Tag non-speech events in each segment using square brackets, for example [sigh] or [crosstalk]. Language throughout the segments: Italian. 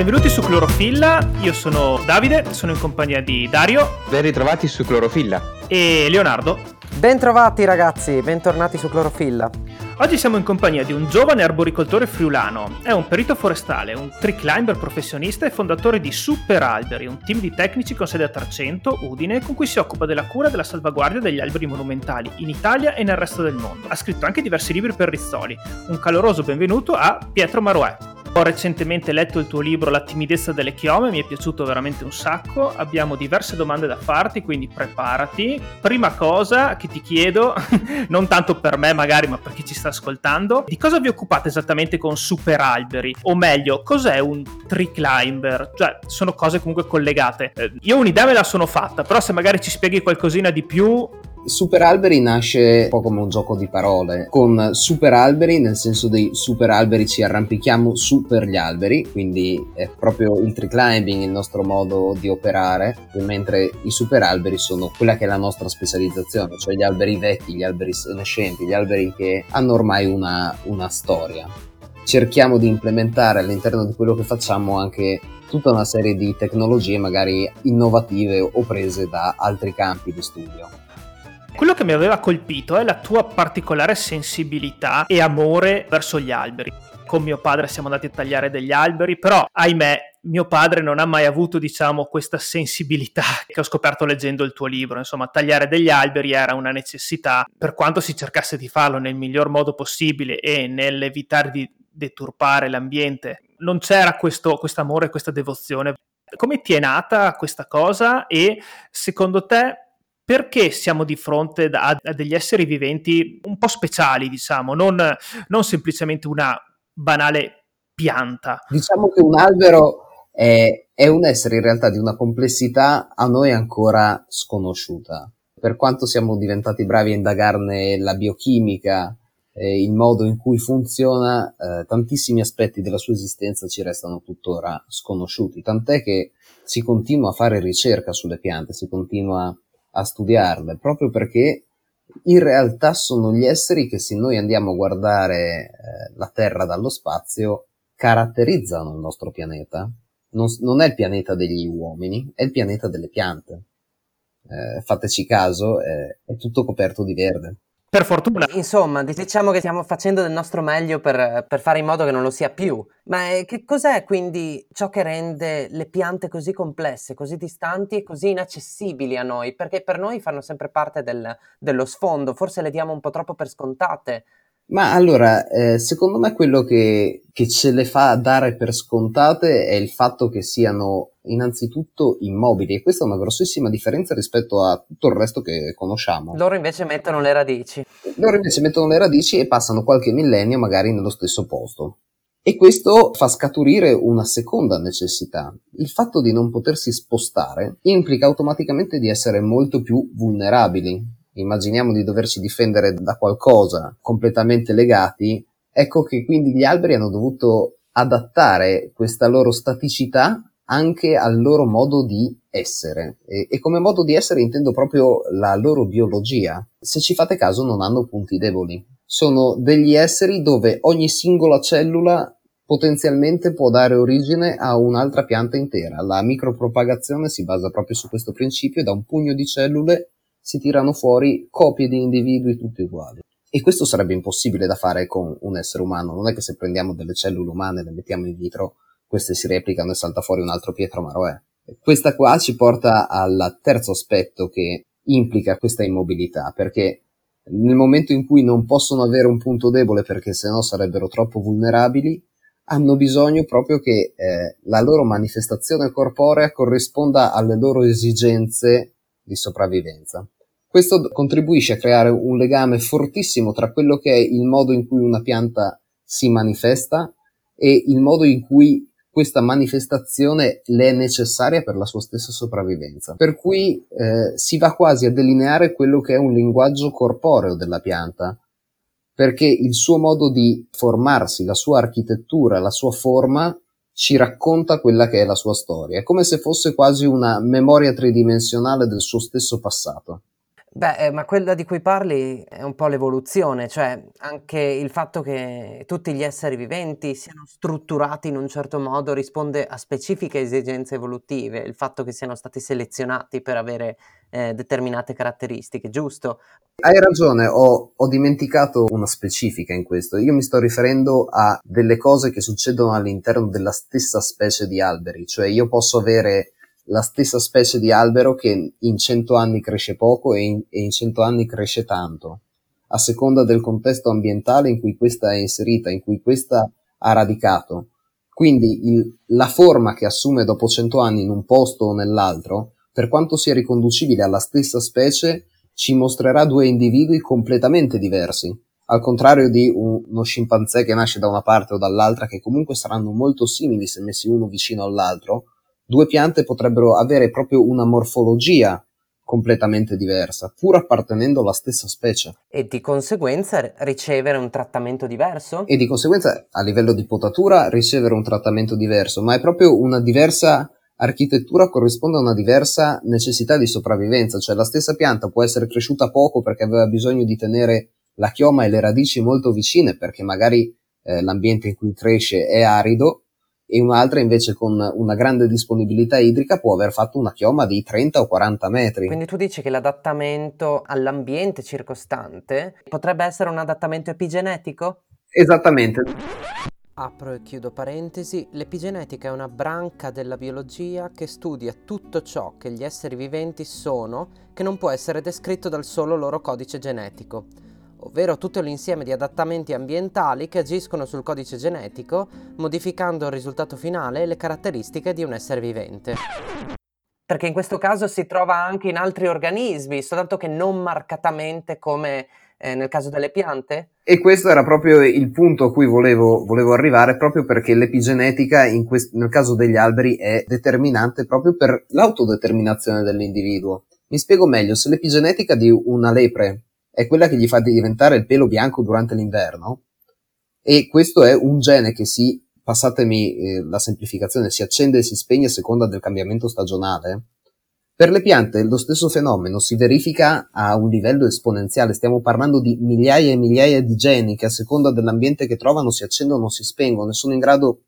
Benvenuti su Clorofilla, io sono Davide, sono in compagnia di Dario. Ben ritrovati su Clorofilla. E Leonardo. Bentrovati ragazzi, bentornati su Clorofilla. Oggi siamo in compagnia di un giovane arboricoltore friulano. È un perito forestale, un tree climber professionista e fondatore di Super Alberi, un team di tecnici con sede a Tracento, Udine, con cui si occupa della cura e della salvaguardia degli alberi monumentali in Italia e nel resto del mondo. Ha scritto anche diversi libri per Rizzoli. Un caloroso benvenuto a Pietro Maroè. Ho recentemente letto il tuo libro La timidezza delle chiome, mi è piaciuto veramente un sacco. Abbiamo diverse domande da farti, quindi preparati. Prima cosa che ti chiedo, [laughs] non tanto per me magari, ma per chi ci sta ascoltando, di cosa vi occupate esattamente con Super Alberi? O meglio, cos'è un tree climber? Cioè, sono cose comunque collegate. Eh, io un'idea me la sono fatta, però se magari ci spieghi qualcosina di più, Super alberi nasce un po' come un gioco di parole, con super alberi nel senso dei super alberi ci arrampichiamo su per gli alberi, quindi è proprio il tree climbing il nostro modo di operare, mentre i super alberi sono quella che è la nostra specializzazione, cioè gli alberi vecchi, gli alberi senescenti, gli alberi che hanno ormai una, una storia. Cerchiamo di implementare all'interno di quello che facciamo anche tutta una serie di tecnologie magari innovative o prese da altri campi di studio. Quello che mi aveva colpito è la tua particolare sensibilità e amore verso gli alberi. Con mio padre siamo andati a tagliare degli alberi, però ahimè mio padre non ha mai avuto, diciamo, questa sensibilità [laughs] che ho scoperto leggendo il tuo libro. Insomma, tagliare degli alberi era una necessità, per quanto si cercasse di farlo nel miglior modo possibile e nell'evitare di deturpare l'ambiente. Non c'era questo amore, questa devozione. Come ti è nata questa cosa e secondo te perché siamo di fronte a, a degli esseri viventi un po' speciali, diciamo, non, non semplicemente una banale pianta. Diciamo che un albero è, è, un essere in realtà di una complessità a noi ancora sconosciuta. Per quanto siamo diventati bravi a indagarne la biochimica, eh, il modo in cui funziona, eh, tantissimi aspetti della sua esistenza ci restano tuttora sconosciuti, tant'è che si continua a fare ricerca sulle piante, si continua a studiarle, proprio perché in realtà sono gli esseri che se noi andiamo a guardare eh, la Terra dallo spazio caratterizzano il nostro pianeta. Non, non, è il pianeta degli uomini, è il pianeta delle piante. Eh, fateci caso, eh, è tutto coperto di verde. Per fortuna. Insomma, diciamo che stiamo facendo del nostro meglio per, per fare in modo che non lo sia più. Ma eh, che cos'è quindi ciò che rende le piante così complesse, così distanti e così inaccessibili a noi? Perché per noi fanno sempre parte del, dello sfondo, forse le diamo un po' troppo per scontate, ma allora, eh, secondo me quello che, che, ce le fa dare per scontate è il fatto che siano innanzitutto immobili e questa è una grossissima differenza rispetto a tutto il resto che conosciamo. Loro invece mettono le radici. Loro invece mettono le radici e passano qualche millennio magari nello stesso posto. E questo fa scaturire una seconda necessità. Il fatto di non potersi spostare implica automaticamente di essere molto più vulnerabili, immaginiamo di doverci difendere da qualcosa completamente legati, ecco che quindi gli alberi hanno dovuto adattare questa loro staticità anche al loro modo di essere e, e, come modo di essere intendo proprio la loro biologia. Se ci fate caso non hanno punti deboli. Sono degli esseri dove ogni singola cellula potenzialmente può dare origine a un'altra pianta intera. La micropropagazione si basa proprio su questo principio, da un pugno di cellule si tirano fuori copie di individui tutti uguali. E questo sarebbe impossibile da fare con un essere umano. Non è che se prendiamo delle cellule umane e le mettiamo in vitro, queste si replicano e salta fuori un altro Pietro Maroè. Questa qua ci porta al terzo aspetto che implica questa immobilità, perché nel momento in cui non possono avere un punto debole perché sennò sarebbero troppo vulnerabili, hanno bisogno proprio che eh, la loro manifestazione corporea corrisponda alle loro esigenze di sopravvivenza. Questo contribuisce a creare un legame fortissimo tra quello che è il modo in cui una pianta si manifesta e il modo in cui questa manifestazione le è necessaria per la sua stessa sopravvivenza. Per cui eh, si va quasi a delineare quello che è un linguaggio corporeo della pianta, perché il suo modo di formarsi, la sua architettura, la sua forma ci racconta quella che è la sua storia. È come se fosse quasi una memoria tridimensionale del suo stesso passato. Beh, eh, ma quella di cui parli è un po' l'evoluzione, cioè anche il fatto che tutti gli esseri viventi siano strutturati in un certo modo risponde a specifiche esigenze evolutive, il fatto che siano stati selezionati per avere eh, determinate caratteristiche, giusto? Hai ragione, ho, ho dimenticato una specifica in questo. Io mi sto riferendo a delle cose che succedono all'interno della stessa specie di alberi, cioè io posso avere la stessa specie di albero che in 100 anni cresce poco e in, e in 100 anni cresce tanto, a seconda del contesto ambientale in cui questa è inserita, in cui questa ha radicato. Quindi il, la forma che assume dopo 100 anni in un posto o nell'altro, per quanto sia riconducibile alla stessa specie, ci mostrerà due individui completamente diversi, al contrario di un, uno scimpanzé che nasce da una parte o dall'altra, che comunque saranno molto simili se messi uno vicino all'altro, due piante potrebbero avere proprio una morfologia completamente diversa, pur appartenendo alla stessa specie. E di conseguenza ricevere un trattamento diverso? E di conseguenza a livello di potatura ricevere un trattamento diverso, ma è proprio una diversa architettura corrisponde a una diversa necessità di sopravvivenza, cioè la stessa pianta può essere cresciuta poco perché aveva bisogno di tenere la chioma e le radici molto vicine perché magari eh, l'ambiente in cui cresce è arido e un'altra invece con una grande disponibilità idrica può aver fatto una chioma di 30 o 40 metri. Quindi tu dici che l'adattamento all'ambiente circostante potrebbe essere un adattamento epigenetico? Esattamente. Apro e chiudo parentesi, l'epigenetica è una branca della biologia che studia tutto ciò che gli esseri viventi sono che non può essere descritto dal solo loro codice genetico ovvero tutto l'insieme di adattamenti ambientali che agiscono sul codice genetico, modificando il risultato finale e le caratteristiche di un essere vivente. Perché in questo caso si trova anche in altri organismi, soltanto che non marcatamente come eh, nel caso delle piante? E questo era proprio il punto a cui volevo, volevo arrivare, proprio perché l'epigenetica quest- nel caso degli alberi è determinante proprio per l'autodeterminazione dell'individuo. Mi spiego meglio, se l'epigenetica di una lepre è quella che gli fa diventare il pelo bianco durante l'inverno e questo è un gene che si, passatemi eh, la semplificazione, si accende e si spegne a seconda del cambiamento stagionale. Per le piante lo stesso fenomeno si verifica a un livello esponenziale, stiamo parlando di migliaia e migliaia di geni che a seconda dell'ambiente che trovano si accendono o si spengono e sono in grado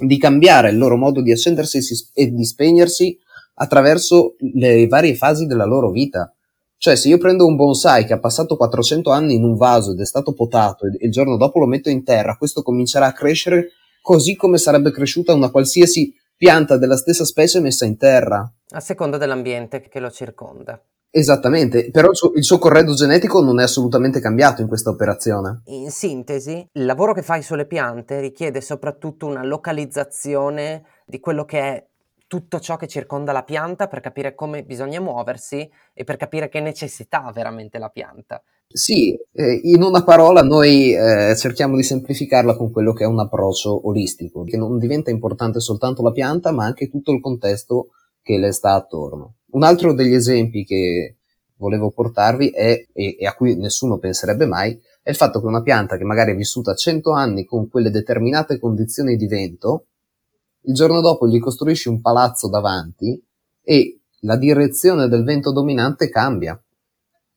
di cambiare il loro modo di accendersi e di spegnersi attraverso le varie fasi della loro vita. Cioè, se io prendo un bonsai che ha passato 400 anni in un vaso ed è stato potato e il giorno dopo lo metto in terra, questo comincerà a crescere così come sarebbe cresciuta una qualsiasi pianta della stessa specie messa in terra. A seconda dell'ambiente che lo circonda. Esattamente, però il suo, il suo, corredo genetico non è assolutamente cambiato in questa operazione. In sintesi, il lavoro che fai sulle piante richiede soprattutto una localizzazione di quello che è tutto ciò che circonda la pianta per capire come bisogna muoversi e per capire che necessità ha veramente la pianta. Sì, eh, in una parola noi eh, cerchiamo di semplificarla con quello che è un approccio olistico, che non diventa importante soltanto la pianta, ma anche tutto il contesto che le sta attorno. Un altro degli esempi che volevo portarvi è, e, e a cui nessuno penserebbe mai, è il fatto che una pianta che magari è vissuta 100 anni con quelle determinate condizioni di vento, il giorno dopo gli costruisci un palazzo davanti e la direzione del vento dominante cambia.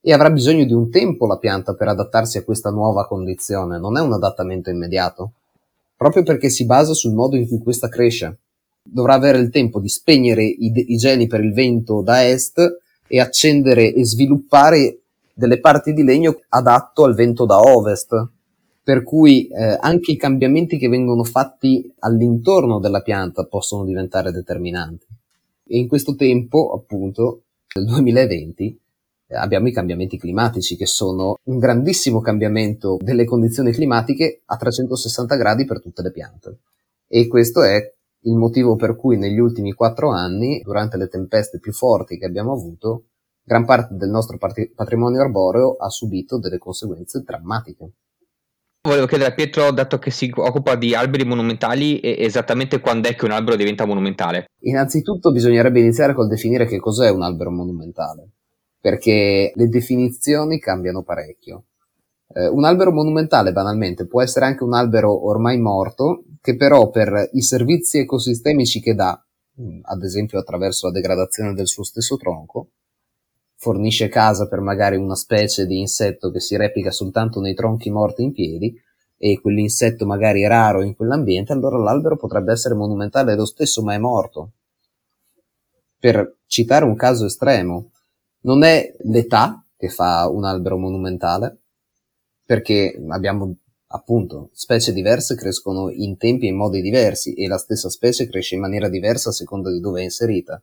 E avrà bisogno di un tempo la pianta per adattarsi a questa nuova condizione, non è un adattamento immediato, proprio perché si basa sul modo in cui questa cresce. Dovrà avere il tempo di spegnere i, i geni per il vento da est e accendere e sviluppare delle parti di legno adatto al vento da ovest, per cui eh, anche i cambiamenti che vengono fatti all'intorno della pianta possono diventare determinanti. E in questo tempo, appunto, nel 2020, eh, abbiamo i cambiamenti climatici che sono un grandissimo cambiamento delle condizioni climatiche a 360 gradi per tutte le piante. E questo è il motivo per cui negli ultimi quattro anni, durante le tempeste più forti che abbiamo avuto, gran parte del nostro patrimonio arboreo ha subito delle conseguenze drammatiche. Volevo chiedere a Pietro, dato che si occupa di alberi monumentali, esattamente quando è che un albero diventa monumentale? Innanzitutto bisognerebbe iniziare col definire che cos'è un albero monumentale, perché le definizioni cambiano parecchio. Eh, un albero monumentale, banalmente, può essere anche un albero ormai morto, che però per i servizi ecosistemici che dà, ad esempio attraverso la degradazione del suo stesso tronco, fornisce casa per magari una specie di insetto che si replica soltanto nei tronchi morti in piedi e quell'insetto magari è raro in quell'ambiente, allora l'albero potrebbe essere monumentale lo stesso, ma è morto. Per citare un caso estremo, non è l'età che fa un albero monumentale, perché abbiamo appunto specie diverse crescono in tempi e in modi diversi e la stessa specie cresce in maniera diversa a seconda di dove è inserita.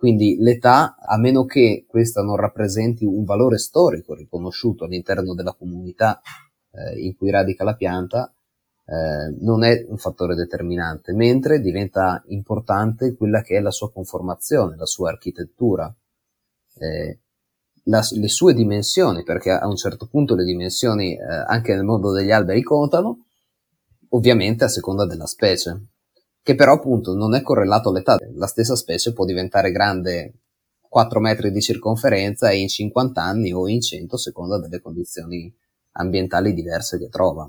Quindi l'età, a meno che questa non rappresenti un valore storico riconosciuto all'interno della comunità eh, in cui radica la pianta, eh, non è un fattore determinante, mentre diventa importante quella che è la sua conformazione, la sua architettura, eh, la, le sue dimensioni, perché a un certo punto le dimensioni eh, anche nel mondo degli alberi contano, ovviamente a seconda della specie, che però appunto non è correlato all'età. La stessa specie può diventare grande 4 metri di circonferenza e in 50 anni o in 100 a seconda delle condizioni ambientali diverse che trova.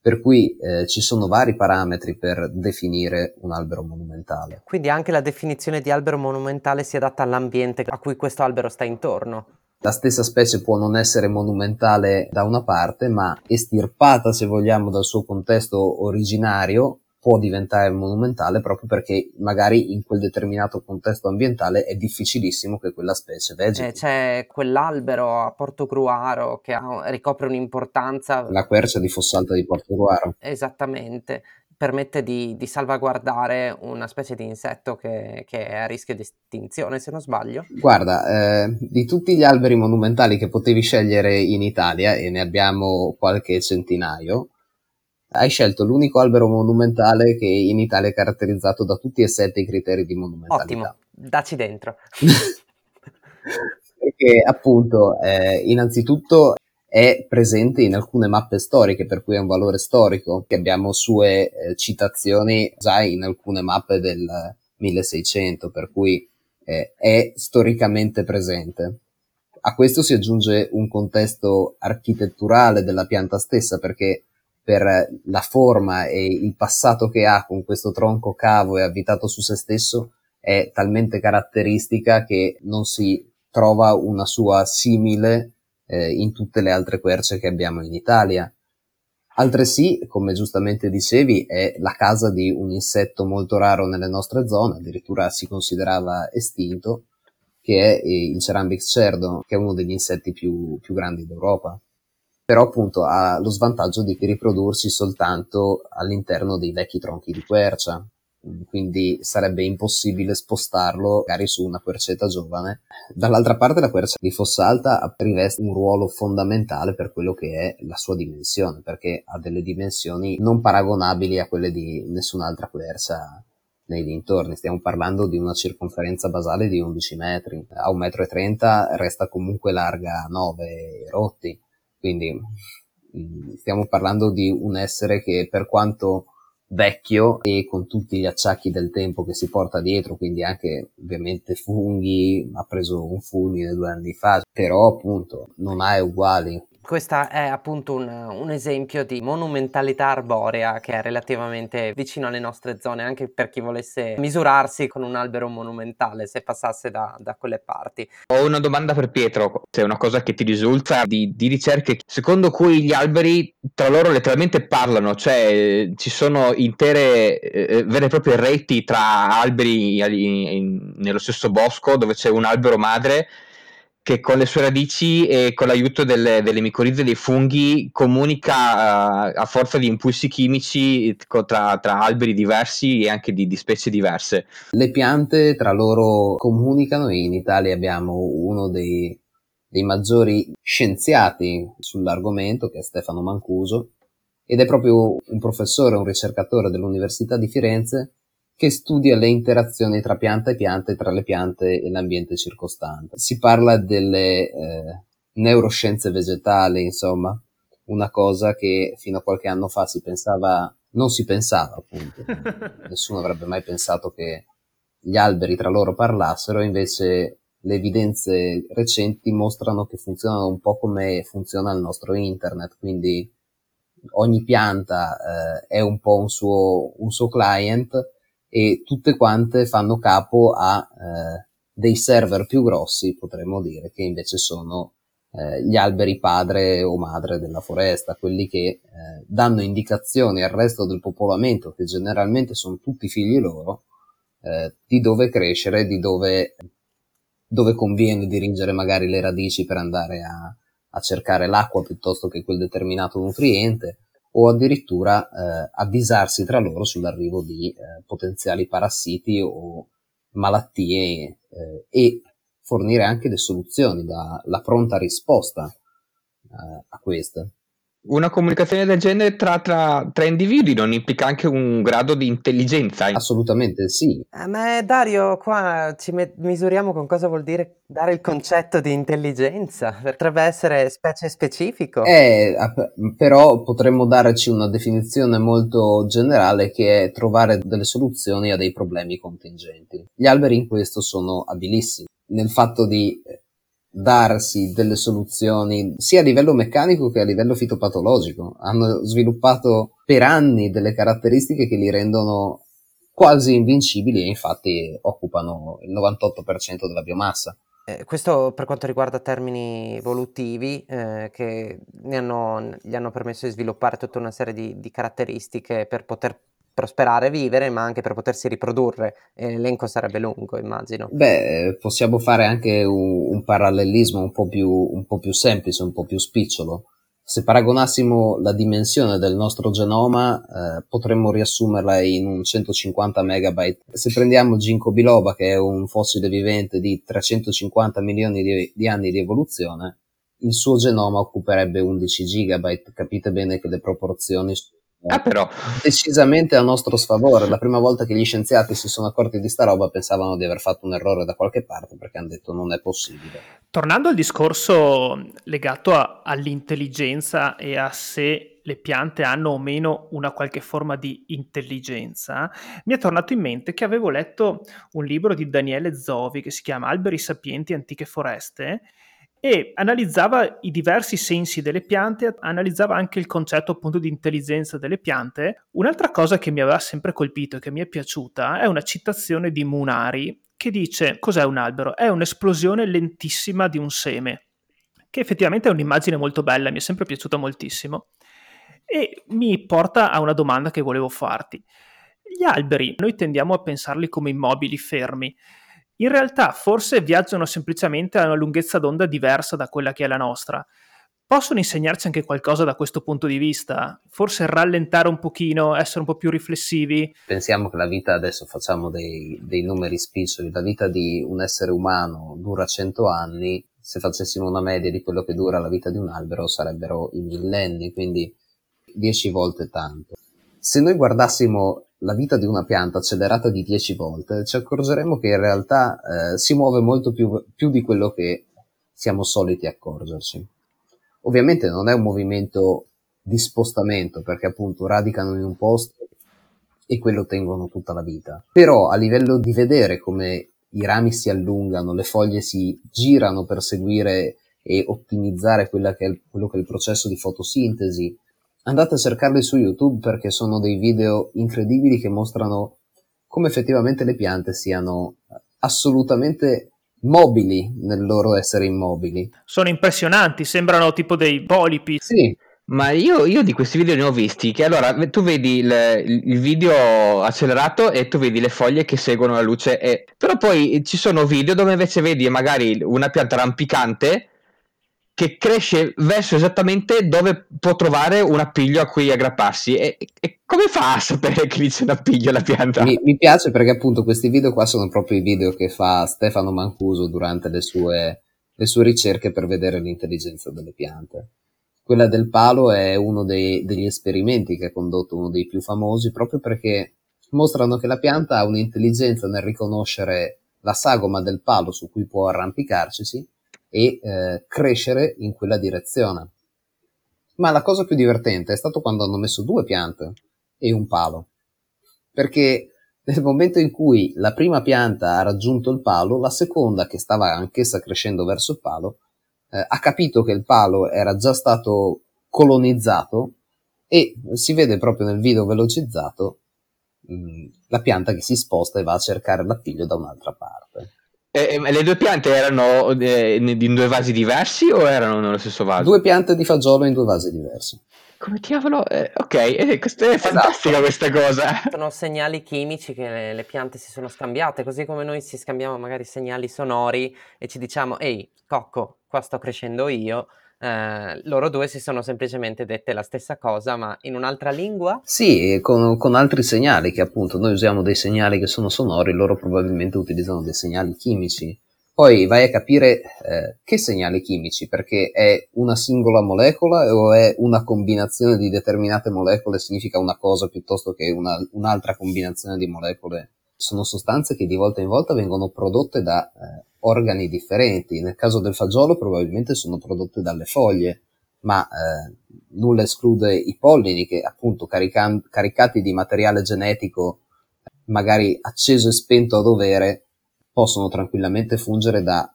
Per cui eh, ci sono vari parametri per definire un albero monumentale. Quindi anche la definizione di albero monumentale si adatta all'ambiente a cui questo albero sta intorno. La stessa specie può non essere monumentale da una parte, ma estirpata, se vogliamo, dal suo contesto originario, può diventare monumentale proprio perché magari in quel determinato contesto ambientale è difficilissimo che quella specie vegeti. Eh, c'è quell'albero a Portogruaro che ha, ricopre un'importanza. La quercia di Fossalta di Portogruaro. Esattamente permette di, di, salvaguardare una specie di insetto che, che, è a rischio di estinzione, se non sbaglio. Guarda, eh, di tutti gli alberi monumentali che potevi scegliere in Italia, e ne abbiamo qualche centinaio, hai scelto l'unico albero monumentale che in Italia è caratterizzato da tutti e sette i criteri di monumentalità. Ottimo, daci dentro. [laughs] Perché appunto, eh, innanzitutto è presente in alcune mappe storiche, per cui ha un valore storico, che abbiamo sue eh, citazioni già in alcune mappe del 1600, per cui eh, è storicamente presente. A questo si aggiunge un contesto architetturale della pianta stessa, perché per la forma e il passato che ha con questo tronco cavo e avvitato su se stesso è talmente caratteristica che non si trova una sua simile eh, in tutte le altre querce che abbiamo in Italia. Altresì, come giustamente dicevi, è la casa di un insetto molto raro nelle nostre zone, addirittura si considerava estinto, che è il Cerambix cerdo, che è uno degli insetti più, più grandi d'Europa però appunto ha lo svantaggio di riprodursi soltanto all'interno dei vecchi tronchi di quercia, quindi sarebbe impossibile spostarlo magari su una querceta giovane. Dall'altra parte la quercia di fossa alta riveste un ruolo fondamentale per quello che è la sua dimensione, perché ha delle dimensioni non paragonabili a quelle di nessun'altra quercia nei dintorni. Stiamo parlando di una circonferenza basale di 11 metri, a 1,30 m resta comunque larga 9 rotti quindi mm, stiamo parlando di un essere che per quanto vecchio e con tutti gli acciacchi del tempo che si porta dietro, quindi anche ovviamente funghi, ha preso un fulmine due anni fa, però appunto non ha uguali. Questo è appunto un, un, esempio di monumentalità arborea che è relativamente vicino alle nostre zone, anche per chi volesse misurarsi con un albero monumentale se passasse da, da quelle parti. Ho una domanda per Pietro, se è una cosa che ti risulta di, di, ricerche secondo cui gli alberi tra loro letteralmente parlano, cioè ci sono intere eh, vere e proprie reti tra alberi in, in, nello stesso bosco dove c'è un albero madre che con le sue radici e con l'aiuto delle, delle micorrize dei funghi comunica uh, a forza di impulsi chimici tra, tra, alberi diversi e anche di, di, specie diverse. Le piante tra loro comunicano e in Italia abbiamo uno dei, dei maggiori scienziati sull'argomento che è Stefano Mancuso ed è proprio un professore, un ricercatore dell'Università di Firenze che studia le interazioni tra pianta e piante, tra le piante e l'ambiente circostante. Si parla delle eh, neuroscienze vegetali, insomma, una cosa che fino a qualche anno fa si pensava, non si pensava appunto, [laughs] nessuno avrebbe mai pensato che gli alberi tra loro parlassero, invece le evidenze recenti mostrano che funzionano un po' come funziona il nostro internet, quindi ogni pianta eh, è un po' un suo, un suo client e tutte quante fanno capo a eh, dei server più grossi potremmo dire che invece sono eh, gli alberi padre o madre della foresta, quelli che eh, danno indicazioni al resto del popolamento, che generalmente sono tutti figli loro, eh, di dove crescere, di dove, dove, conviene dirigere magari le radici per andare a, a, cercare l'acqua piuttosto che quel determinato nutriente, o addirittura eh, avvisarsi tra loro sull'arrivo di eh, potenziali parassiti o malattie eh, e fornire anche le soluzioni, da, la pronta risposta eh, a queste. Una comunicazione del genere tra, tra, tra, individui non implica anche un grado di intelligenza? Assolutamente sì. Eh, ma Dario, qua ci me- misuriamo con cosa vuol dire dare il concetto di intelligenza. Potrebbe essere specie specifico. Eh, però potremmo darci una definizione molto generale che è trovare delle soluzioni a dei problemi contingenti. Gli alberi in questo sono abilissimi nel fatto di darsi delle soluzioni sia a livello meccanico che a livello fitopatologico. Hanno sviluppato per anni delle caratteristiche che li rendono quasi invincibili e infatti occupano il 98% della biomassa. Eh, questo per quanto riguarda termini evolutivi eh, che hanno, gli hanno permesso di sviluppare tutta una serie di, di caratteristiche per poter prosperare vivere, ma anche per potersi riprodurre. L'elenco sarebbe lungo, immagino. Beh, possiamo fare anche un, un parallelismo un po, più, un po' più semplice, un po' più spicciolo. Se paragonassimo la dimensione del nostro genoma, eh, potremmo riassumerla in un 150 megabyte. Se prendiamo ginkgo biloba, che è un fossile vivente di 350 milioni di, di anni di evoluzione, il suo genoma occuperebbe 11 gigabyte. Capite bene che le proporzioni Ah, però. Decisamente a nostro sfavore. La prima volta che gli scienziati si sono accorti di sta roba pensavano di aver fatto un errore da qualche parte perché hanno detto non è possibile. Tornando al discorso legato a, all'intelligenza e a se le piante hanno o meno una qualche forma di intelligenza, mi è tornato in mente che avevo letto un libro di Daniele Zovi che si chiama Alberi sapienti e antiche foreste e analizzava i diversi sensi delle piante, analizzava anche il concetto appunto di intelligenza delle piante. Un'altra cosa che mi aveva sempre colpito e che mi è piaciuta è una citazione di Munari che dice cos'è un albero? È un'esplosione lentissima di un seme, che effettivamente è un'immagine molto bella, mi è sempre piaciuta moltissimo e mi porta a una domanda che volevo farti. Gli alberi, noi tendiamo a pensarli come immobili fermi, in realtà forse viaggiano semplicemente a una lunghezza d'onda diversa da quella che è la nostra. Possono insegnarci anche qualcosa da questo punto di vista? Forse rallentare un pochino, essere un po' più riflessivi? Pensiamo che la vita, adesso facciamo dei, dei numeri spiccioli, la vita di un essere umano dura 100 anni, se facessimo una media di quello che dura la vita di un albero sarebbero i millenni, quindi 10 volte tanto. Se noi guardassimo la vita di una pianta accelerata di 10 volte, ci accorgeremo che in realtà eh, si muove molto più, più di quello che siamo soliti accorgerci. Ovviamente non è un movimento di spostamento perché appunto radicano in un posto e quello tengono tutta la vita. Però a livello di vedere come i rami si allungano, le foglie si girano per seguire e ottimizzare che è, quello che è il processo di fotosintesi, andate a cercarli su YouTube perché sono dei video incredibili che mostrano come effettivamente le piante siano assolutamente mobili nel loro essere immobili. Sono impressionanti, sembrano tipo dei polipi. Sì. Ma io, io, di questi video ne ho visti che allora tu vedi il, il, video accelerato e tu vedi le foglie che seguono la luce, e, però poi ci sono video dove invece vedi magari una pianta rampicante che cresce verso esattamente dove può trovare un appiglio a cui aggrapparsi. E, e come fa a sapere che lì c'è un appiglio alla pianta? Mi, mi, piace perché appunto questi video qua sono proprio i video che fa Stefano Mancuso durante le sue, le sue ricerche per vedere l'intelligenza delle piante. Quella del palo è uno dei, degli esperimenti che ha condotto uno dei più famosi proprio perché mostrano che la pianta ha un'intelligenza nel riconoscere la sagoma del palo su cui può arrampicarcisi e eh, crescere in quella direzione. Ma la cosa più divertente è stato quando hanno messo due piante e un palo. Perché nel momento in cui la prima pianta ha raggiunto il palo, la seconda, che stava anch'essa crescendo verso il palo, eh, ha capito che il palo era già stato colonizzato e si vede proprio nel video velocizzato mh, mm, la pianta che si sposta e va a cercare l'appiglio da un'altra parte. E, e le due piante erano eh, in due vasi diversi o erano nello stesso vaso? Due piante di fagiolo in due vasi diversi. Come diavolo? Eh, ok, eh, questa è esatto. fantastica questa cosa. Sono segnali chimici che le, le, piante si sono scambiate, così come noi ci scambiamo magari segnali sonori e ci diciamo, ehi, Cocco, qua sto crescendo io. Eh, loro due si sono semplicemente dette la stessa cosa, ma in un'altra lingua? Sì, con, con, altri segnali che appunto noi usiamo dei segnali che sono sonori, loro probabilmente utilizzano dei segnali chimici. Poi vai a capire eh, che segnali chimici, perché è una singola molecola o è una combinazione di determinate molecole significa una cosa piuttosto che una, un'altra combinazione di molecole. Sono sostanze che di volta in volta vengono prodotte da eh, organi differenti. Nel caso del fagiolo probabilmente sono prodotte dalle foglie, ma eh, nulla esclude i pollini che appunto carica- caricati di materiale genetico magari acceso e spento a dovere possono tranquillamente fungere da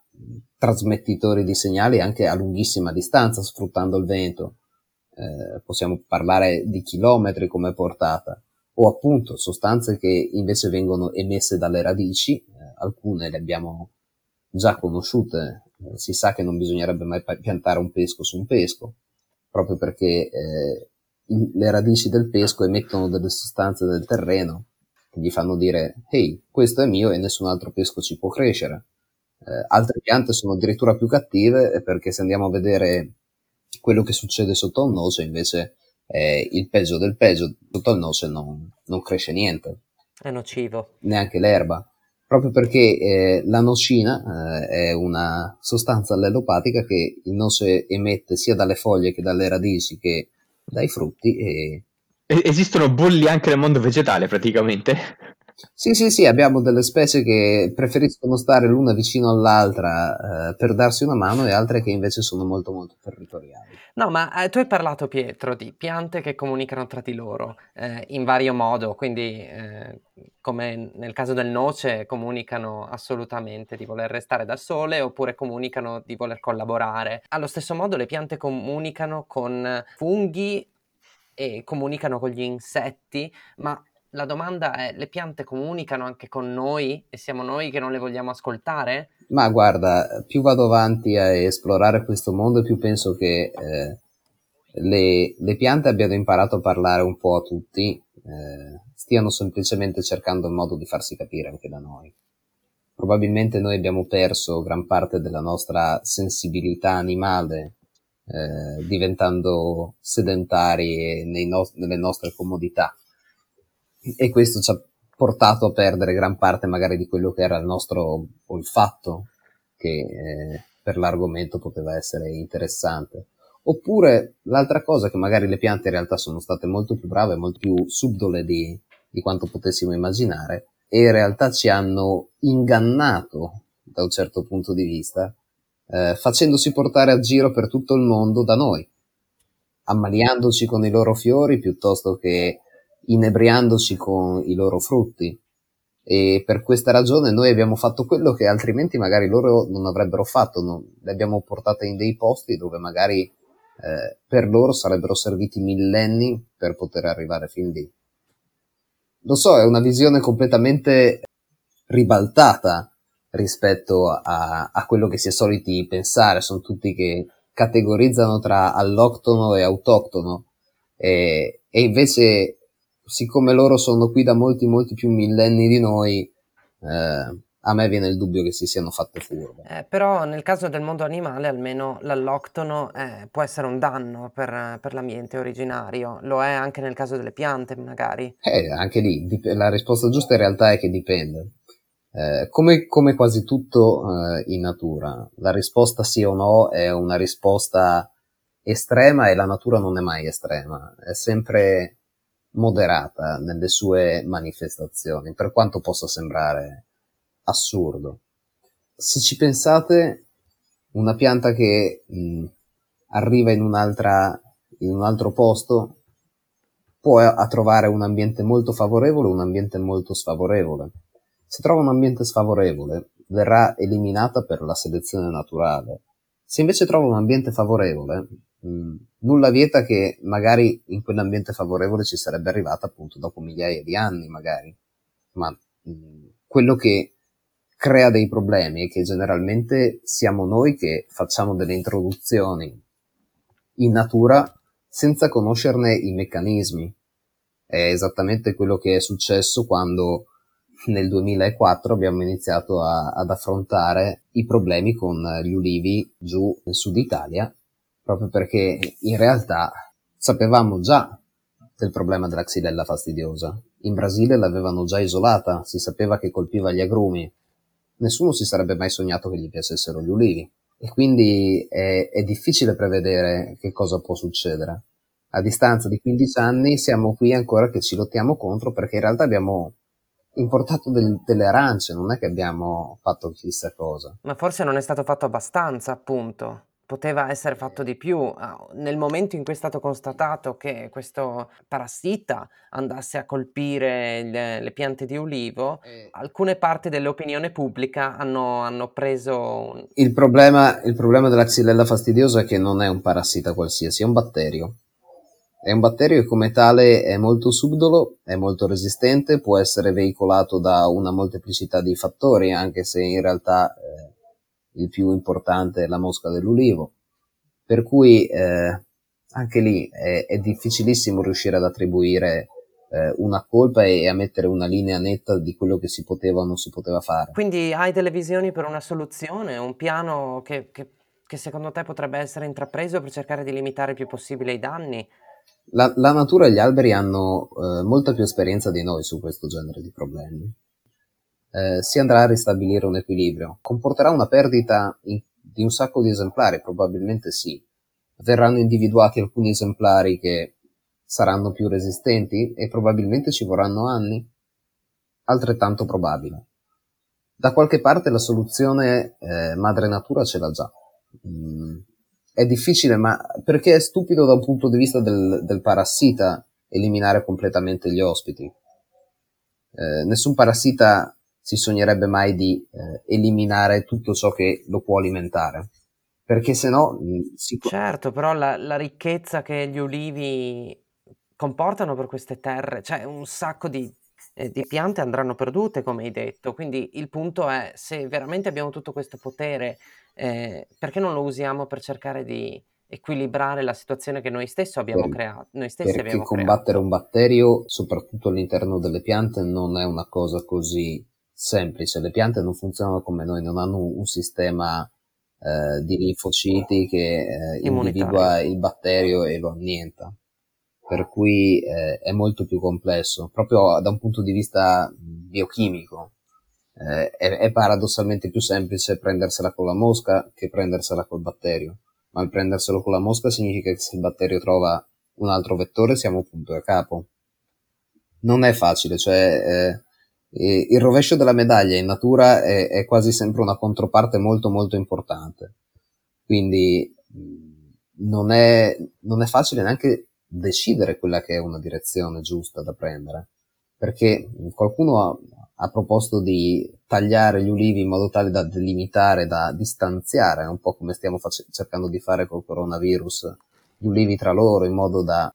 trasmettitori di segnali anche a lunghissima distanza sfruttando il vento. Eh, possiamo parlare di chilometri come portata o appunto sostanze che invece vengono emesse dalle radici, eh, alcune le abbiamo già conosciute, eh, si sa che non bisognerebbe mai piantare un pesco su un pesco, proprio perché eh, le radici del pesco emettono delle sostanze del terreno che gli fanno dire ehi, questo è mio e nessun altro pesco ci può crescere. Eh, altre piante sono addirittura più cattive perché se andiamo a vedere quello che succede sotto il noce invece è il peggio del peggio, sotto il noce non, non cresce niente. È nocivo. Neanche l'erba proprio perché eh, la nocina eh, è una sostanza allelopatica che il noce emette sia dalle foglie che dalle radici che dai frutti e... Esistono bolli anche nel mondo vegetale praticamente? Sì, sì, sì, abbiamo delle specie che preferiscono stare l'una vicino all'altra eh, per darsi una mano e altre che invece sono molto molto territoriali. No, ma eh, tu hai parlato, Pietro, di piante che comunicano tra di loro eh, in vario modo, quindi eh, come nel caso del noce comunicano assolutamente di voler restare da sole oppure comunicano di voler collaborare. Allo stesso modo le piante comunicano con funghi e comunicano con gli insetti, ma la domanda è, le piante comunicano anche con noi e siamo noi che non le vogliamo ascoltare? Ma guarda, più vado avanti a esplorare questo mondo, più penso che eh, le, le, piante abbiano imparato a parlare un po' a tutti, eh, stiano semplicemente cercando il modo di farsi capire anche da noi. Probabilmente noi abbiamo perso gran parte della nostra sensibilità animale, eh, diventando sedentari no- nelle nostre comodità e questo ci ha portato a perdere gran parte magari di quello che era il nostro olfatto, che eh, per l'argomento poteva essere interessante. Oppure l'altra cosa che magari le piante in realtà sono state molto più brave, molto più subdole di, di quanto potessimo immaginare, e in realtà ci hanno ingannato da un certo punto di vista, eh, facendosi portare a giro per tutto il mondo da noi, ammaliandoci con i loro fiori piuttosto che inebriandoci con i loro frutti. E per questa ragione noi abbiamo fatto quello che altrimenti magari loro non avrebbero fatto, non, le abbiamo portate in dei posti dove magari eh, per loro sarebbero serviti millenni per poter arrivare fin lì. Lo so, è una visione completamente ribaltata rispetto a, a quello che si è soliti pensare, sono tutti che categorizzano tra alloctono e autoctono e, e invece siccome loro sono qui da molti, molti più millenni di noi, eh, a me viene il dubbio che si siano fatte furbe. Eh, però nel caso del mondo animale almeno l'alloctono eh, può essere un danno per, per, l'ambiente originario, lo è anche nel caso delle piante magari. Eh, anche lì, dip- la risposta giusta in realtà è che dipende. Eh, come, come, quasi tutto eh, in natura, la risposta sì o no è una risposta estrema e la natura non è mai estrema, è sempre moderata nelle sue manifestazioni, per quanto possa sembrare assurdo. Se ci pensate, una pianta che mh, arriva in, in un altro posto può a trovare un ambiente molto favorevole o un ambiente molto sfavorevole. Se trova un ambiente sfavorevole, verrà eliminata per la selezione naturale. Se invece trova un ambiente favorevole, mh, nulla vieta che magari in quell'ambiente favorevole ci sarebbe arrivata appunto dopo migliaia di anni, magari. Ma mh, quello che crea dei problemi è che generalmente siamo noi che facciamo delle introduzioni in natura senza conoscerne i meccanismi. È esattamente quello che è successo quando nel 2004 abbiamo iniziato a, ad affrontare i problemi con gli ulivi giù nel sud Italia, proprio perché in realtà sapevamo già del problema della xylella fastidiosa. In Brasile l'avevano già isolata, si sapeva che colpiva gli agrumi. Nessuno si sarebbe mai sognato che gli piacessero gli ulivi. E quindi è, è difficile prevedere che cosa può succedere. A distanza di 15 anni siamo qui ancora che ci lottiamo contro perché in realtà abbiamo importato del, delle arance, non è che abbiamo fatto chissà cosa. Ma forse non è stato fatto abbastanza, appunto. Poteva essere fatto di più. Nel momento in cui è stato constatato che questo parassita andasse a colpire le, le piante di ulivo, eh. alcune parti dell'opinione pubblica hanno, hanno preso... Il problema, il problema della xylella fastidiosa è che non è un parassita qualsiasi, è un batterio. È un batterio e come tale è molto subdolo, è molto resistente, può essere veicolato da una molteplicità di fattori, anche se in realtà eh, il più importante è la mosca dell'ulivo. Per cui eh, anche lì è, è, difficilissimo riuscire ad attribuire eh, una colpa e, a mettere una linea netta di quello che si poteva o non si poteva fare. Quindi hai delle visioni per una soluzione, un piano che, che, che secondo te potrebbe essere intrapreso per cercare di limitare il più possibile i danni? La, la natura e gli alberi hanno eh, molta più esperienza di noi su questo genere di problemi. Eh, si andrà a ristabilire un equilibrio. Comporterà una perdita in, di un sacco di esemplari? Probabilmente sì. Verranno individuati alcuni esemplari che saranno più resistenti e probabilmente ci vorranno anni? Altrettanto probabile. Da qualche parte la soluzione eh, madre natura ce l'ha già. Mm, è difficile, ma perché è stupido da un punto di vista del, del parassita eliminare completamente gli ospiti. Eh, nessun parassita si sognerebbe mai di eh, eliminare tutto ciò che lo può alimentare. Perché se no... Mm, Sicur- certo, però la, la, ricchezza che gli ulivi comportano per queste terre, cioè un sacco di, eh, di piante andranno perdute, come hai detto. Quindi il punto è, se veramente abbiamo tutto questo potere eh, perché non lo usiamo per cercare di equilibrare la situazione che noi stessi abbiamo per, creato? Noi stessi perché abbiamo combattere creato. un batterio, soprattutto all'interno delle piante, non è una cosa così semplice. Le piante non funzionano come noi, non hanno un, sistema eh, di linfociti che eh, individua il batterio e lo annienta. Per cui eh, è molto più complesso, proprio da un punto di vista biochimico eh, è, è, paradossalmente più semplice prendersela con la mosca che prendersela col batterio. Ma il prenderselo con la mosca significa che se il batterio trova un altro vettore siamo punto a capo. Non è facile, cioè il rovescio della medaglia in natura è, è, quasi sempre una controparte molto molto importante. Quindi non è, non è facile neanche decidere quella che è una direzione giusta da prendere, perché qualcuno ha, ha proposto di tagliare gli ulivi in modo tale da delimitare, da distanziare, un po' come stiamo face- cercando di fare col coronavirus, gli ulivi tra loro in modo da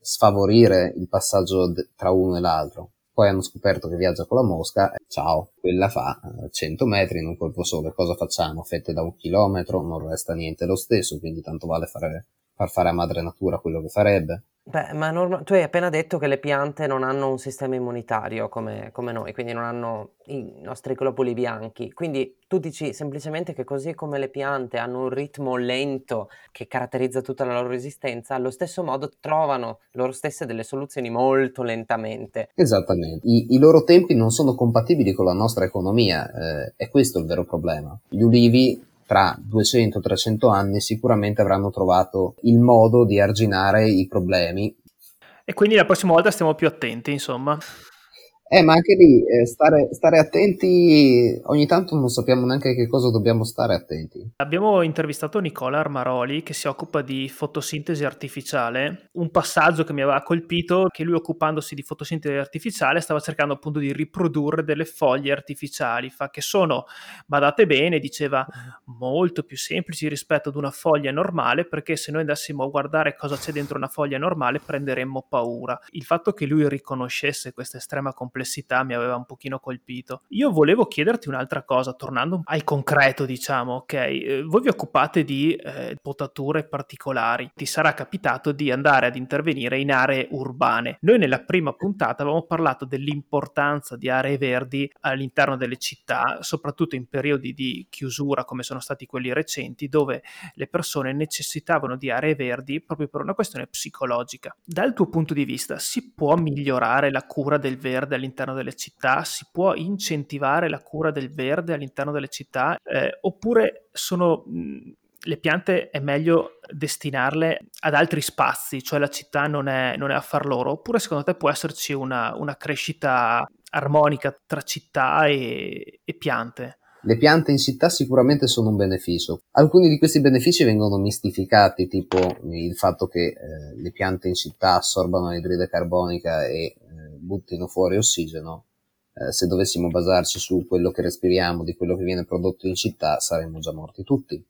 sfavorire il passaggio de- tra uno e l'altro. Poi hanno scoperto che viaggia con la mosca, ciao, quella fa 100 metri in un colpo solo, cosa facciamo? Fette da un chilometro, non resta niente lo stesso, quindi tanto vale fare, far fare a madre natura quello che farebbe. Beh, ma norma- tu hai appena detto che le piante non hanno un sistema immunitario come, come noi, quindi non hanno i nostri globuli bianchi. Quindi tu dici semplicemente che così come le piante hanno un ritmo lento che caratterizza tutta la loro resistenza, allo stesso modo trovano loro stesse delle soluzioni molto lentamente. Esattamente. I, i loro tempi non sono compatibili con la nostra economia, eh, è questo il vero problema. Gli ulivi tra 200-300 anni sicuramente avranno trovato il modo di arginare i problemi. E quindi la prossima volta stiamo più attenti, insomma. Eh, ma anche lì eh, stare, stare, attenti, ogni tanto non sappiamo neanche che cosa dobbiamo stare attenti. Abbiamo intervistato Nicola Armaroli che si occupa di fotosintesi artificiale. Un passaggio che mi aveva colpito che lui occupandosi di fotosintesi artificiale stava cercando appunto di riprodurre delle foglie artificiali, fa che sono, badate bene, diceva molto più semplici rispetto ad una foglia normale perché se noi andassimo a guardare cosa c'è dentro una foglia normale prenderemmo paura. Il fatto che lui riconoscesse questa estrema complessità complessità mi aveva un pochino colpito. Io volevo chiederti un'altra cosa, tornando al concreto, diciamo, ok? Eh, voi vi occupate di eh, potature particolari, ti sarà capitato di andare ad intervenire in aree urbane. Noi nella prima puntata avevamo parlato dell'importanza di aree verdi all'interno delle città, soprattutto in periodi di chiusura come sono stati quelli recenti, dove le persone necessitavano di aree verdi proprio per una questione psicologica. Dal tuo punto di vista, si può migliorare la cura del verde all'interno delle città? Si può incentivare la cura del verde all'interno delle città? Eh, oppure sono mh, le piante è meglio destinarle ad altri spazi, cioè la città non è, non è affar loro, oppure secondo te può esserci una, una crescita armonica tra città e, e piante? Le piante in città sicuramente sono un beneficio. Alcuni di questi benefici vengono mistificati, tipo il fatto che eh, le piante in città assorbano l'idride carbonica e eh, buttino fuori ossigeno. Eh, se dovessimo basarci su quello che respiriamo, di quello che viene prodotto in città, saremmo già morti tutti.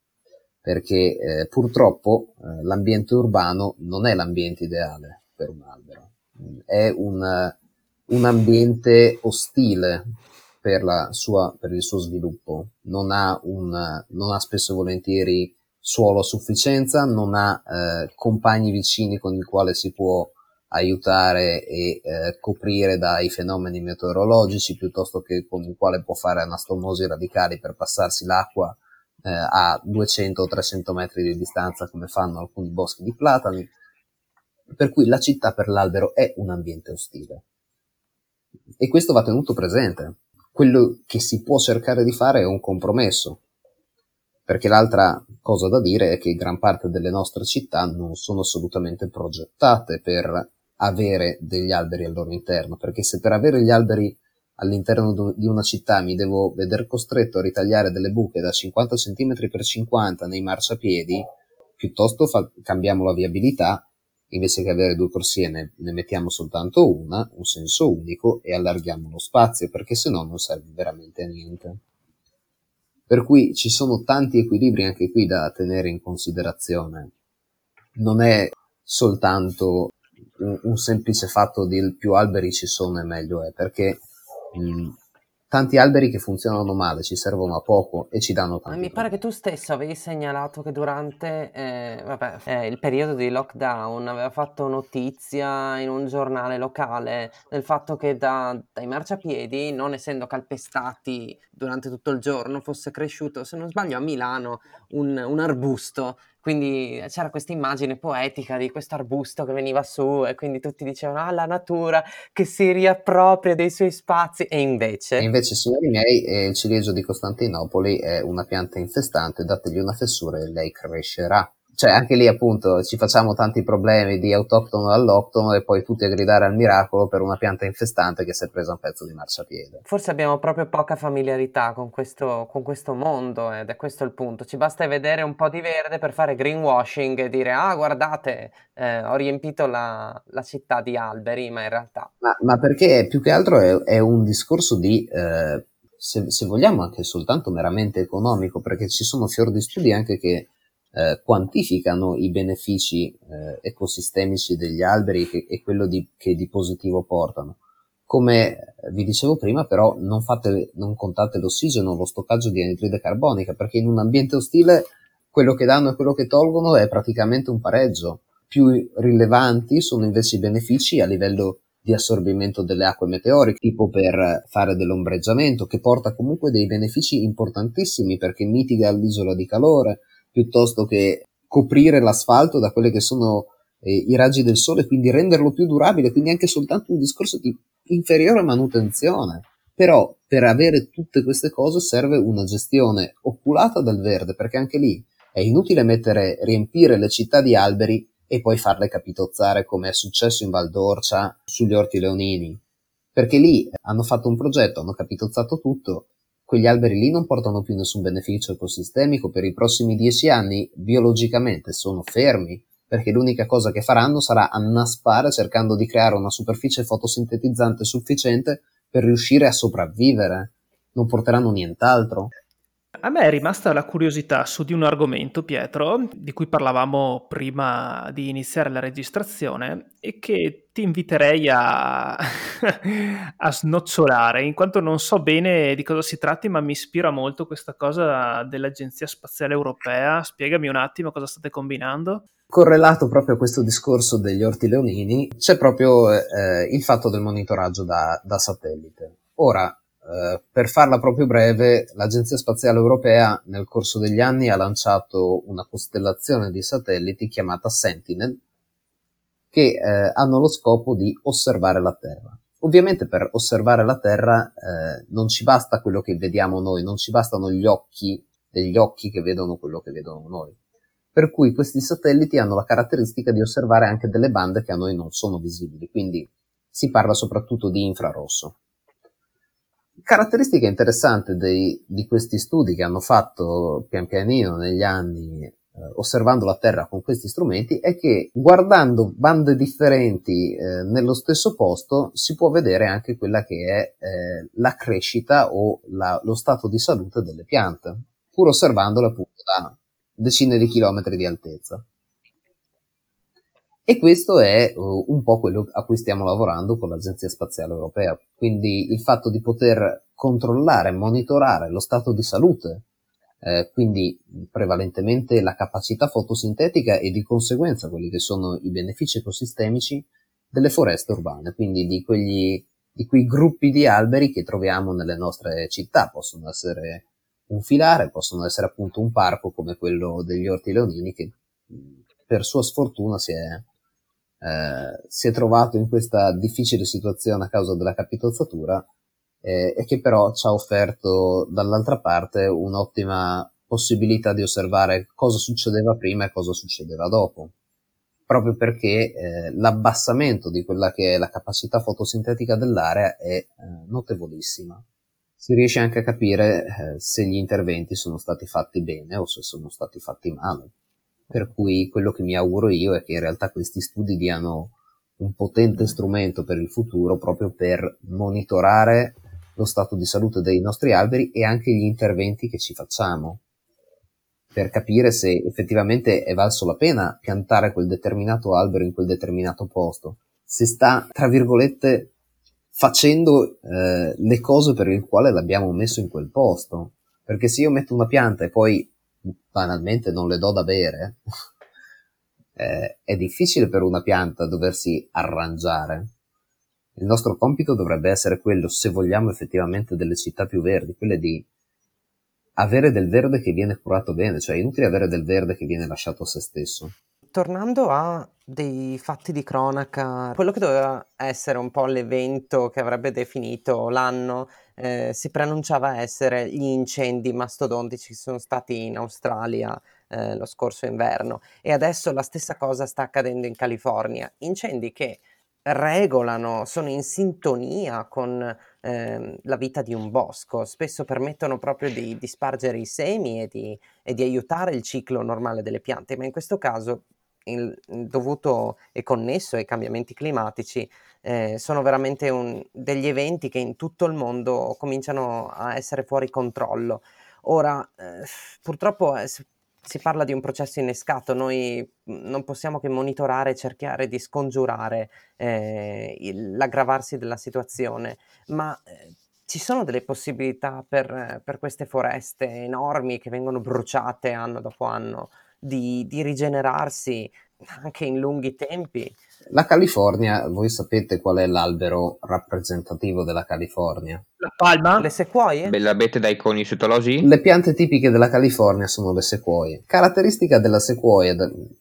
Perché eh, purtroppo eh, l'ambiente urbano non è l'ambiente ideale per un albero. È un, un ambiente ostile per, sua, per il suo sviluppo, non ha, un, non ha spesso e volentieri suolo a sufficienza, non ha eh, compagni vicini con il quale si può aiutare e eh, coprire dai fenomeni meteorologici piuttosto che con il quale può fare anastomosi radicali per passarsi l'acqua eh, a 200 o 300 metri di distanza come fanno alcuni boschi di platani. Per cui la città per l'albero è un ambiente ostile. E questo va tenuto presente quello che si può cercare di fare è un compromesso, perché l'altra cosa da dire è che gran parte delle nostre città non sono assolutamente progettate per avere degli alberi al loro interno, perché se per avere gli alberi all'interno di una città mi devo vedere costretto a ritagliare delle buche da 50 cm per 50 nei marciapiedi, piuttosto fa- cambiamo la viabilità invece che avere due corsie ne, ne, mettiamo soltanto una, un senso unico e allarghiamo lo spazio perché se no non serve veramente a niente. Per cui ci sono tanti equilibri anche qui da tenere in considerazione. Non è soltanto un, un semplice fatto di più alberi ci sono e meglio è, perché mh, tanti alberi che funzionano male, ci servono a poco e ci danno tanto. Mi pare che tu stesso avevi segnalato che durante eh, vabbè, eh, il periodo di lockdown aveva fatto notizia in un giornale locale del fatto che da, dai marciapiedi, non essendo calpestati durante tutto il giorno, fosse cresciuto, se non sbaglio, a Milano un, un arbusto quindi c'era questa immagine poetica di questo arbusto che veniva su e quindi tutti dicevano ah la natura che si riappropria dei suoi spazi. E invece... E invece signori miei eh, il ciliegio di Costantinopoli è una pianta infestante, dategli una fessura e lei crescerà cioè anche lì appunto ci facciamo tanti problemi di autoctono all'octono e poi tutti a gridare al miracolo per una pianta infestante che si è presa un pezzo di marciapiede. Forse abbiamo proprio poca familiarità con questo, con questo mondo ed è questo il punto. Ci basta vedere un po' di verde per fare greenwashing e dire ah guardate eh, ho riempito la, la, città di alberi, ma in realtà... Ma, ma perché più che altro è, è un discorso di... Eh, se, se vogliamo anche soltanto meramente economico, perché ci sono fior di studi anche che eh, quantificano i benefici eh, ecosistemici degli alberi che, e quello di, che di positivo portano. Come vi dicevo prima, però, non, fate, non contate l'ossigeno, lo stoccaggio di anidride carbonica, perché in un ambiente ostile quello che danno e quello che tolgono è praticamente un pareggio. Più rilevanti sono invece i benefici a livello di assorbimento delle acque meteoriche, tipo per fare dell'ombreggiamento, che porta comunque dei benefici importantissimi perché mitiga l'isola di calore, piuttosto che coprire l'asfalto da quelli che sono eh, i raggi del sole, quindi renderlo più durabile, quindi anche soltanto un discorso di inferiore manutenzione. Però per avere tutte queste cose serve una gestione oculata del verde, perché anche lì è inutile mettere, riempire le città di alberi e poi farle capitozzare come è successo in Val d'Orcia sugli orti leonini. Perché lì hanno fatto un progetto, hanno capitozzato tutto quegli alberi lì non portano più nessun beneficio ecosistemico per i prossimi dieci anni, biologicamente sono fermi, perché l'unica cosa che faranno sarà annaspare cercando di creare una superficie fotosintetizzante sufficiente per riuscire a sopravvivere. Non porteranno nient'altro. A me è rimasta la curiosità su di un argomento, Pietro, di cui parlavamo prima di iniziare la registrazione e che ti inviterei a, [laughs] a snocciolare, in quanto non so bene di cosa si tratti, ma mi ispira molto questa cosa dell'Agenzia Spaziale Europea. Spiegami un attimo cosa state combinando. Correlato proprio a questo discorso degli orti leonini, c'è proprio eh, il fatto del monitoraggio da, da satellite. Ora, eh, per farla proprio breve, l'Agenzia Spaziale Europea nel corso degli anni ha lanciato una costellazione di satelliti chiamata Sentinel che eh, hanno lo scopo di osservare la Terra. Ovviamente per osservare la Terra eh, non ci basta quello che vediamo noi, non ci bastano gli occhi degli occhi che vedono quello che vedono noi. Per cui questi satelliti hanno la caratteristica di osservare anche delle bande che a noi non sono visibili, quindi si parla soprattutto di infrarosso caratteristica interessante dei, di questi studi che hanno fatto pian pianino negli anni eh, osservando la Terra con questi strumenti è che guardando bande differenti eh, nello stesso posto si può vedere anche quella che è eh, la crescita o la, lo stato di salute delle piante, pur osservandole appunto da decine di chilometri di altezza. E questo è uh, un po' quello a cui stiamo lavorando con l'Agenzia Spaziale Europea. Quindi il fatto di poter controllare, monitorare lo stato di salute, eh, quindi prevalentemente la capacità fotosintetica e di conseguenza quelli che sono i benefici ecosistemici delle foreste urbane, quindi di, quegli, di quei gruppi di alberi che troviamo nelle nostre città. Possono essere un filare, possono essere appunto un parco come quello degli Orti Leonini che per sua sfortuna si è eh, si è trovato in questa difficile situazione a causa della capitozzatura eh, e che però ci ha offerto dall'altra parte un'ottima possibilità di osservare cosa succedeva prima e cosa succedeva dopo proprio perché eh, l'abbassamento di quella che è la capacità fotosintetica dell'area è eh, notevolissima. Si riesce anche a capire eh, se gli interventi sono stati fatti bene o se sono stati fatti male. Per cui quello che mi auguro io è che in realtà questi studi diano un potente strumento per il futuro proprio per monitorare lo stato di salute dei nostri alberi e anche gli interventi che ci facciamo per capire se effettivamente è valso la pena piantare quel determinato albero in quel determinato posto, se sta, tra virgolette, facendo eh, le cose per il quale l'abbiamo messo in quel posto. Perché se io metto una pianta e poi banalmente non le do da bere, [laughs] eh, è difficile per una pianta doversi arrangiare. Il nostro compito dovrebbe essere quello, se vogliamo effettivamente delle città più verdi, quelle di avere del verde che viene curato bene, cioè è inutile avere del verde che viene lasciato a se stesso. Tornando a dei fatti di cronaca, quello che doveva essere un po' l'evento che avrebbe definito l'anno, eh, si preannunciava essere gli incendi mastodontici che sono stati in Australia eh, lo scorso inverno. E adesso la stessa cosa sta accadendo in California. Incendi che regolano, sono in sintonia con eh, la vita di un bosco, spesso permettono proprio di, di spargere i semi e di, e di aiutare il ciclo normale delle piante, ma in questo caso il, dovuto e connesso ai cambiamenti climatici, eh, sono veramente un, degli eventi che in tutto il mondo cominciano a essere fuori controllo. Ora, eh, purtroppo eh, si parla di un processo innescato, noi non possiamo che monitorare e cercare di scongiurare eh, il, l'aggravarsi della situazione, ma eh, ci sono delle possibilità per, per, queste foreste enormi che vengono bruciate anno dopo anno di, di rigenerarsi anche in lunghi tempi. La California, voi sapete qual è l'albero rappresentativo della California? La palma? Le sequoie? Beh, l'abete dai coni citolosi? Le piante tipiche della California sono le sequoie. Caratteristica della sequoia,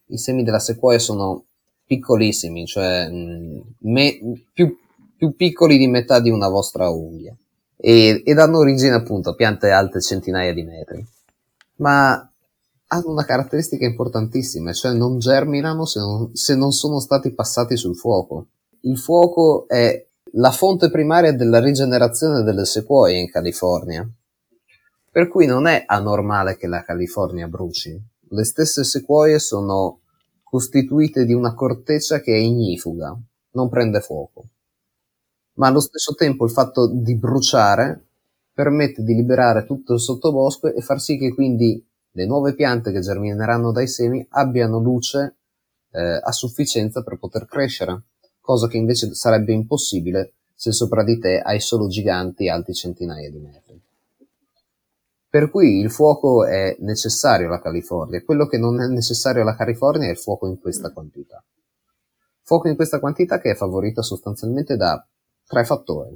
i semi della sequoia sono piccolissimi, cioè mm, me, più, più, piccoli di metà di una vostra unghia. E, e danno origine appunto a piante alte centinaia di metri. Ma hanno una caratteristica importantissima, cioè non germinano se non, se non sono stati passati sul fuoco. Il fuoco è la fonte primaria della rigenerazione delle sequoie in California. Per cui non è anormale che la California bruci. Le stesse sequoie sono costituite di una corteccia che è ignifuga, non prende fuoco. Ma allo stesso tempo il fatto di bruciare permette di liberare tutto il sottobosco e far sì che quindi le nuove piante che germineranno dai semi abbiano luce eh, a sufficienza per poter crescere, cosa che invece sarebbe impossibile se sopra di te hai solo giganti alti centinaia di metri. Per cui il fuoco è necessario alla California, quello che non è necessario alla California è il fuoco in questa quantità. Fuoco in questa quantità che è favorita sostanzialmente da tre fattori.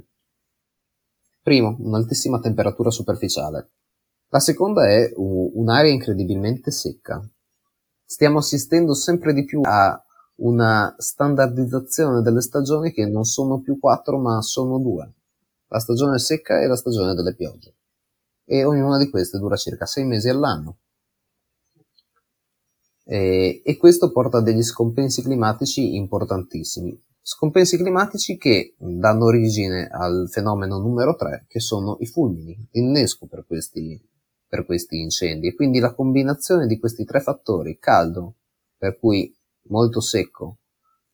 Primo, un'altissima temperatura superficiale. La seconda è un'aria incredibilmente secca. Stiamo assistendo sempre di più a una standardizzazione delle stagioni che non sono più quattro ma sono due. La stagione secca e la stagione delle piogge. E ognuna di queste dura circa sei mesi all'anno. E, e questo porta a degli scompensi climatici importantissimi. Scompensi climatici che danno origine al fenomeno numero 3, che sono i fulmini, l'innesco per questi, per questi incendi. E quindi la combinazione di questi tre fattori, caldo, per cui molto secco,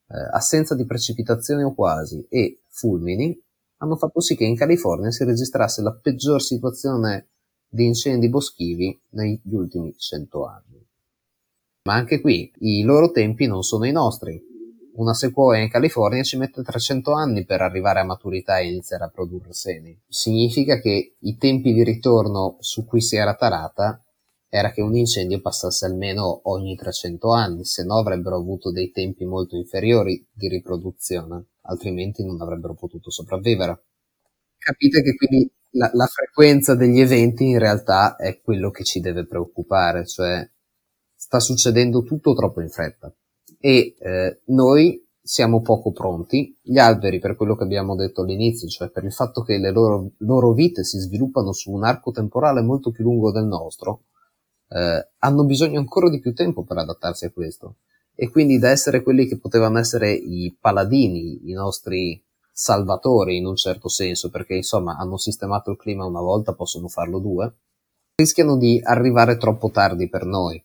eh, assenza di precipitazioni o quasi e fulmini hanno fatto sì che in California si registrasse la peggior situazione di incendi boschivi negli ultimi cento anni. Ma anche qui i loro tempi non sono i nostri. Una sequoia in California ci mette 300 anni per arrivare a maturità e iniziare a produrre semi. Significa che i tempi di ritorno su cui si era tarata era che un incendio passasse almeno ogni 300 anni, se no avrebbero avuto dei tempi molto inferiori di riproduzione, altrimenti non avrebbero potuto sopravvivere. Capite che quindi la, la frequenza degli eventi in realtà è quello che ci deve preoccupare, cioè sta succedendo tutto troppo in fretta e eh, noi siamo poco pronti. Gli alberi, per quello che abbiamo detto all'inizio, cioè per il fatto che le loro, loro vite si sviluppano su un arco temporale molto più lungo del nostro, eh, hanno bisogno ancora di più tempo per adattarsi a questo. E quindi da essere quelli che potevano essere i paladini, i nostri salvatori in un certo senso, perché insomma hanno sistemato il clima una volta, possono farlo due, rischiano di arrivare troppo tardi per noi.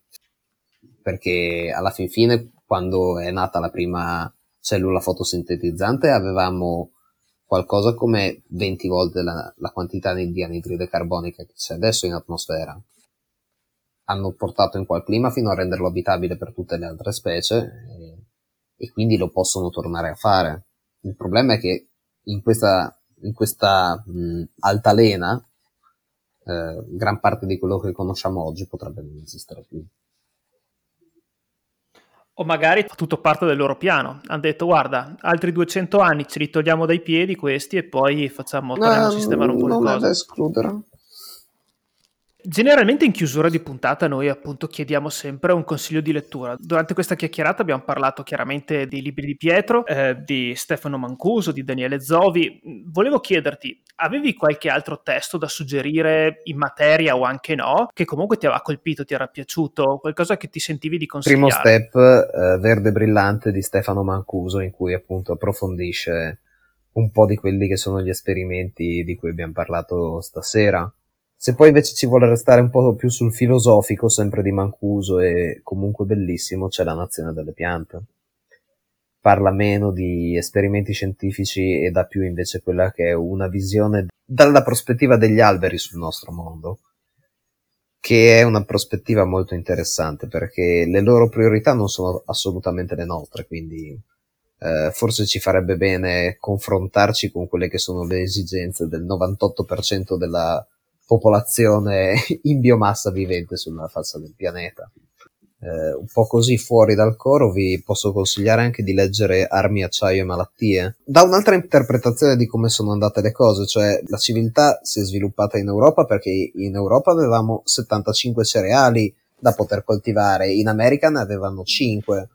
Perché alla fin fine, quando è nata la prima cellula fotosintetizzante, avevamo qualcosa come 20 volte la, la quantità di anidride carbonica che c'è adesso in atmosfera hanno portato in quel clima fino a renderlo abitabile per tutte le altre specie e, e quindi lo possono tornare a fare. Il problema è che in questa, in questa mh, altalena eh, gran parte di quello che conosciamo oggi potrebbe non esistere più. O magari fa tutto parte del loro piano. Hanno detto, guarda, altri 200 anni ce li togliamo dai piedi questi e poi facciamo, torniamo a sistemare un po' di cose. Non è da escludere. Generalmente in chiusura di puntata noi appunto chiediamo sempre un consiglio di lettura. Durante questa chiacchierata abbiamo parlato chiaramente dei libri di Pietro, eh, di Stefano Mancuso, di Daniele Zovi. Volevo chiederti, avevi qualche altro testo da suggerire in materia o anche no, che comunque ti aveva colpito, ti era piaciuto, qualcosa che ti sentivi di consigliare? Primo step, eh, Verde Brillante di Stefano Mancuso, in cui appunto approfondisce un po' di quelli che sono gli esperimenti di cui abbiamo parlato stasera se poi invece ci vuole restare un po' più sul filosofico, sempre di Mancuso e comunque bellissimo, c'è La nazione delle piante. Parla meno di esperimenti scientifici e dà più invece quella che è una visione dalla prospettiva degli alberi sul nostro mondo, che è una prospettiva molto interessante perché le loro priorità non sono assolutamente le nostre, quindi eh, forse ci farebbe bene confrontarci con quelle che sono le esigenze del 98% della popolazione in biomassa vivente sulla faccia del pianeta. Eh, un po' così fuori dal coro vi posso consigliare anche di leggere Armi, acciaio e malattie. Da un'altra interpretazione di come sono andate le cose, cioè la civiltà si è sviluppata in Europa perché in Europa avevamo 75 cereali da poter coltivare, in America ne avevano 5,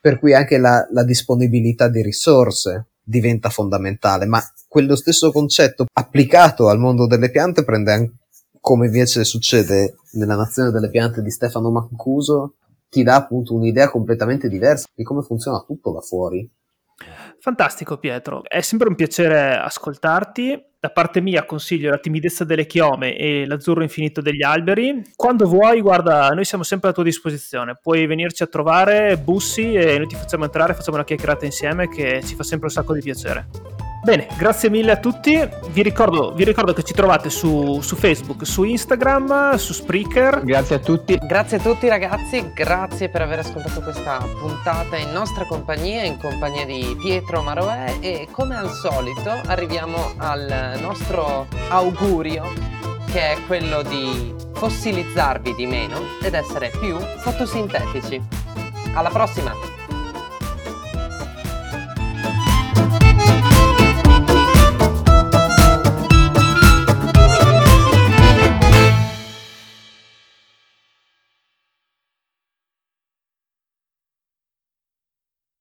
per cui anche la, la disponibilità di risorse diventa fondamentale, ma quello stesso concetto applicato al mondo delle piante prende come invece succede nella nazione delle piante di Stefano Mancuso, ti dà appunto un'idea completamente diversa di come funziona tutto là fuori. Fantastico Pietro, è sempre un piacere ascoltarti. Da parte mia consiglio La timidezza delle chiome e L'azzurro infinito degli alberi. Quando vuoi, guarda, noi siamo sempre a tua disposizione. Puoi venirci a trovare, bussi e noi ti facciamo entrare, facciamo una chiacchierata insieme che ci fa sempre un sacco di piacere. Bene, grazie mille a tutti. Vi ricordo, vi ricordo che ci trovate su, su, Facebook, su Instagram, su Spreaker. Grazie a tutti. Grazie a tutti ragazzi, grazie per aver ascoltato questa puntata in nostra compagnia, in compagnia di Pietro Maroè e come al solito arriviamo al nostro augurio che è quello di fossilizzarvi di meno ed essere più fotosintetici. Alla prossima!